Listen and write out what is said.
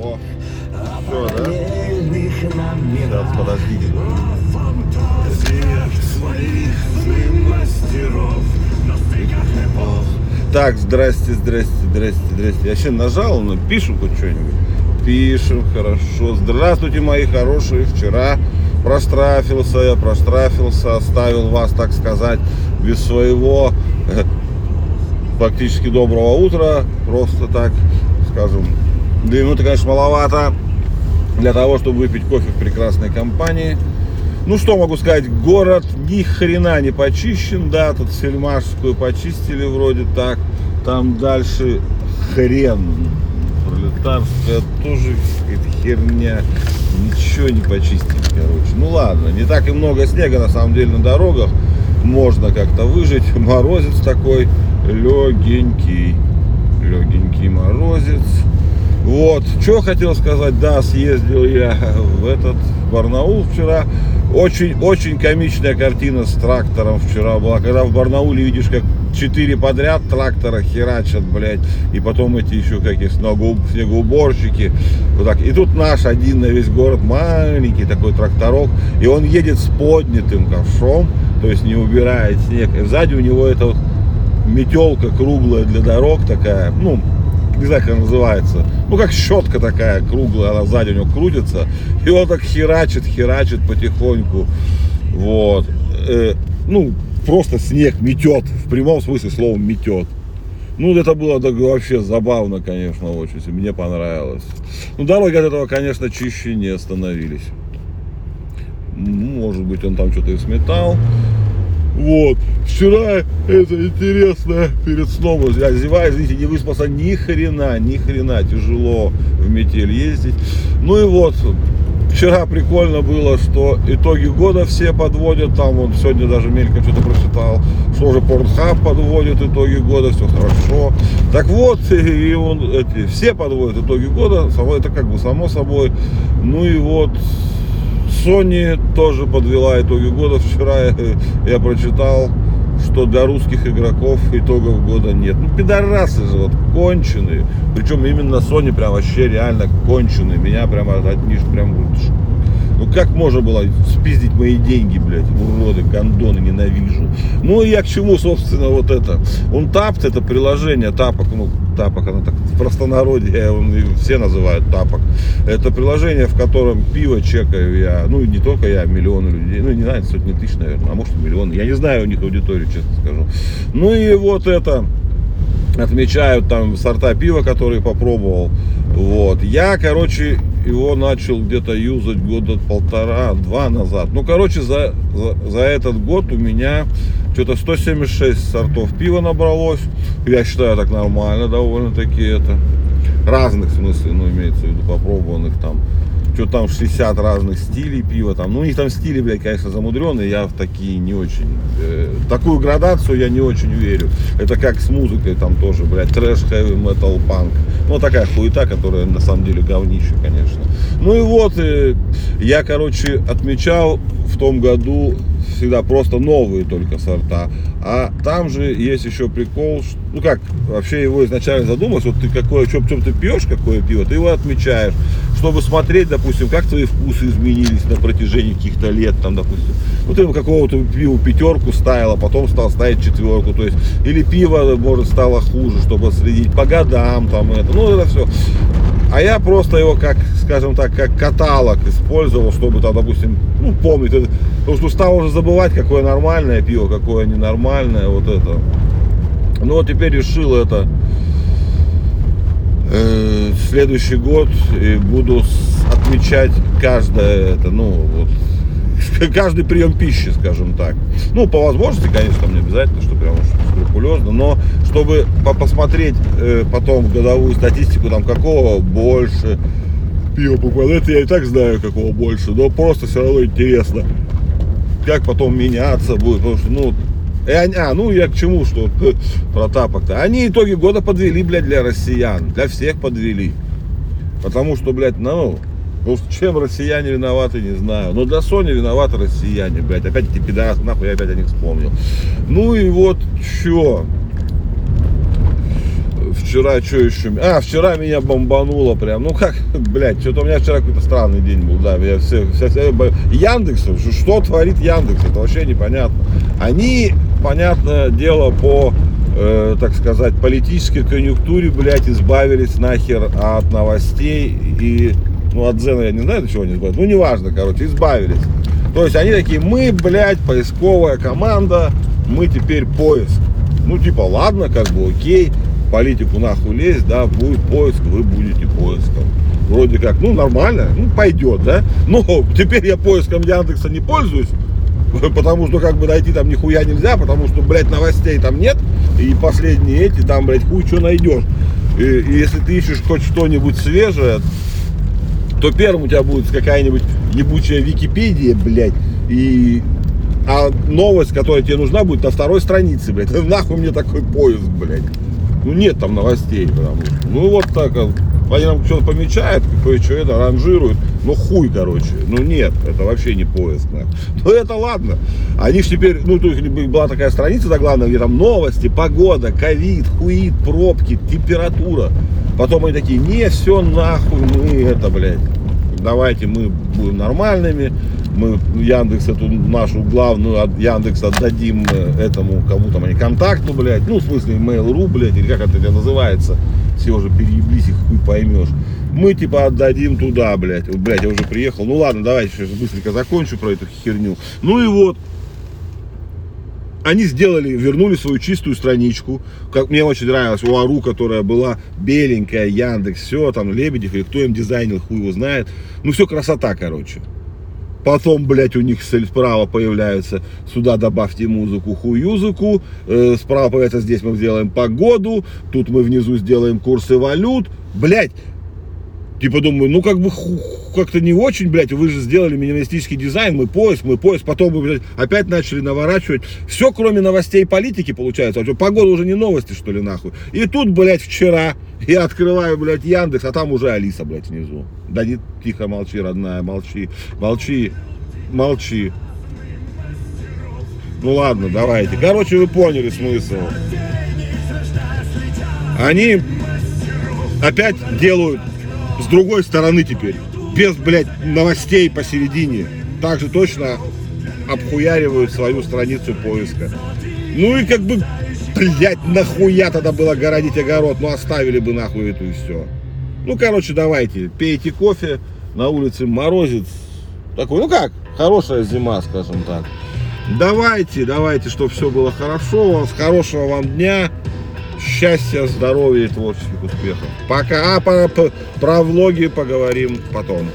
О, все, да? Сейчас, подождите. Так, здрасте, здрасте, здрасте, здрасте. Я сейчас нажал, но пишем хоть что-нибудь. Пишем, хорошо. Здравствуйте, мои хорошие. Вчера проштрафился я, проштрафился, оставил вас, так сказать, без своего э, практически доброго утра. Просто так, скажем, две минуты, конечно, маловато для того, чтобы выпить кофе в прекрасной компании. Ну что могу сказать, город ни хрена не почищен, да, тут Сельмашскую почистили вроде так, там дальше хрен, пролетарская тоже какая-то херня, ничего не почистили, короче. Ну ладно, не так и много снега на самом деле на дорогах, можно как-то выжить, морозец такой легенький, легенький морозец. Вот, что хотел сказать, да, съездил я в этот Барнаул вчера. Очень-очень комичная картина с трактором вчера была, когда в Барнауле видишь, как четыре подряд трактора херачат, блядь, и потом эти еще какие снегоуборщики, вот так. И тут наш один на весь город маленький такой тракторок, и он едет с поднятым ковшом, то есть не убирает снег, и сзади у него это вот метелка круглая для дорог такая, ну, не знаю, как она называется, ну, как щетка такая круглая, она сзади у него крутится, и он так херачит, херачит потихоньку, вот, э, ну, просто снег метет, в прямом смысле слова метет. Ну, это было так, вообще забавно, конечно, очень, мне понравилось. Ну, дороги от этого, конечно, чище не становились. Может быть, он там что-то и сметал. Вот. Вчера, это интересно, перед сном, я зеваю, извините, не выспался ни хрена, ни хрена, тяжело в метель ездить. Ну и вот, вчера прикольно было, что итоги года все подводят, там вот сегодня даже мельком что-то прочитал, что уже Pornhub подводит итоги года, все хорошо. Так вот, и он, эти, все подводят итоги года, само, это как бы само собой. Ну и вот, Sony тоже подвела итоги года. Вчера я прочитал, что для русских игроков итогов года нет. Ну, пидорасы же, вот, конченые. Причем именно Sony прям вообще реально конченые. Меня прямо от них прям ну как можно было спиздить мои деньги, блядь, уроды, гондоны, ненавижу. Ну и я к чему, собственно, вот это. Он тапт, это приложение тапок, ну, тапок, оно так в простонародье, он, все называют тапок. Это приложение, в котором пиво чекаю я, ну не только я, миллионы людей, ну не знаю, сотни тысяч, наверное, а может миллион. Я не знаю у них аудиторию, честно скажу. Ну и вот это, отмечают там сорта пива, которые попробовал. Вот. Я, короче, его начал где-то юзать года полтора-два назад. Ну, короче, за, за, за этот год у меня что-то 176 сортов пива набралось. Я считаю, так нормально довольно-таки это. Разных в ну, имеется в виду, попробованных там что там 60 разных стилей пива там. Ну, у них там стили, блядь, конечно, замудренные, я в такие не очень. Э, такую градацию я не очень верю. Это как с музыкой там тоже, блядь, трэш, хэви, метал, панк. Ну, такая хуета, которая на самом деле говнище, конечно. Ну и вот, э, я, короче, отмечал в том году всегда просто новые только сорта. А там же есть еще прикол, ну как, вообще его изначально задумалось, вот ты какое, чем, чем ты пьешь, какое пиво, ты его отмечаешь, чтобы смотреть, допустим, как твои вкусы изменились на протяжении каких-то лет, там, допустим. Ну ты какого-то пива пятерку ставил, а потом стал ставить четверку, то есть, или пиво, может, стало хуже, чтобы следить по годам, там, это, ну это все. А я просто его как, скажем так, как каталог использовал, чтобы там, допустим, ну, помнить. Потому что стал уже забывать, какое нормальное пиво, какое ненормальное, вот это. Ну вот теперь решил это э, следующий год и буду отмечать каждое это, ну, вот, каждый прием пищи, скажем так. Ну, по возможности, конечно, не обязательно, что прям скрупулезно, но чтобы посмотреть э, потом годовую статистику, там, какого больше пива покупают, это я и так знаю, какого больше, но просто все равно интересно, как потом меняться будет, потому что, ну, и они, а, ну я к чему, что про тапок-то. Они итоги года подвели, блядь, для россиян. Для всех подвели. Потому что, блядь, ну, ну, чем россияне виноваты, не знаю. Но для Sony виноваты россияне, блядь. Опять эти пидорасы, нахуй я опять о них вспомнил. Ну и вот, чё. вчера что еще? А, вчера меня бомбануло прям. Ну как, блядь, что-то у меня вчера какой-то странный день был, да. Я все, все, все, Яндекс, что творит Яндекс, это вообще непонятно. Они, понятное дело, по э, так сказать, политической конъюнктуре, блядь, избавились нахер от новостей и, ну, от Зена я не знаю, до чего они избавились, ну, неважно, короче, избавились. То есть они такие, мы, блядь, поисковая команда, мы теперь поиск. Ну, типа, ладно, как бы окей, политику нахуй лезть, да, будет поиск, вы будете поиском. Вроде как, ну, нормально, ну, пойдет, да. Но теперь я поиском Яндекса не пользуюсь, потому что как бы найти там нихуя нельзя, потому что, блядь, новостей там нет, и последние эти, там, блядь, хуй что найдешь. И, и если ты ищешь хоть что-нибудь свежее, то первым у тебя будет какая-нибудь ебучая Википедия, блядь, и а новость, которая тебе нужна, будет на второй странице, блядь. Нахуй мне такой поиск, блядь. Ну нет там новостей, потому. Ну вот так вот. Они нам что-то помечают, кое-что это ранжируют. Ну хуй, короче. Ну нет, это вообще не поиск. Нахуй. Ну это ладно. Они же теперь, ну тут была такая страница заглавная, где там новости, погода, ковид, хуит, пробки, температура. Потом они такие, не, все нахуй, мы это, блядь. Давайте мы будем нормальными, мы Яндекс эту нашу главную от Яндекс отдадим э, этому кому там они контакту, блядь, ну в смысле Mail.ru, блядь, или как это называется, все уже перееблись, их хуй поймешь. Мы типа отдадим туда, блядь. Вот, блядь, я уже приехал. Ну ладно, давайте сейчас быстренько закончу про эту херню. Ну и вот, они сделали, вернули свою чистую страничку. Как мне очень нравилось, у Ару, которая была беленькая, Яндекс, все, там Лебедев, или кто им дизайнил, хуй его знает. Ну все красота, короче. Потом, блядь, у них справа появляются, сюда добавьте музыку, хуюзыку. Э, справа появляется, здесь мы сделаем погоду. Тут мы внизу сделаем курсы валют. Блядь, Типа думаю, ну как бы как-то не очень, блядь, вы же сделали минималистический дизайн, мы поиск, мы поиск, потом вы, блядь, опять начали наворачивать. Все, кроме новостей политики, получается. А погода уже не новости, что ли, нахуй. И тут, блядь, вчера я открываю, блядь, Яндекс, а там уже Алиса, блядь, внизу. Да не, тихо молчи, родная, молчи, молчи, молчи. Ну ладно, давайте. Короче, вы поняли смысл. Они опять делают с другой стороны теперь. Без, блядь, новостей посередине. Также точно обхуяривают свою страницу поиска. Ну и как бы, блядь, нахуя тогда было городить огород? Ну оставили бы нахуй эту и все. Ну, короче, давайте, пейте кофе, на улице морозец. Такой, ну как, хорошая зима, скажем так. Давайте, давайте, чтобы все было хорошо вас, хорошего вам дня счастья, здоровья и творческих успехов. Пока. А про, про влоги поговорим потом.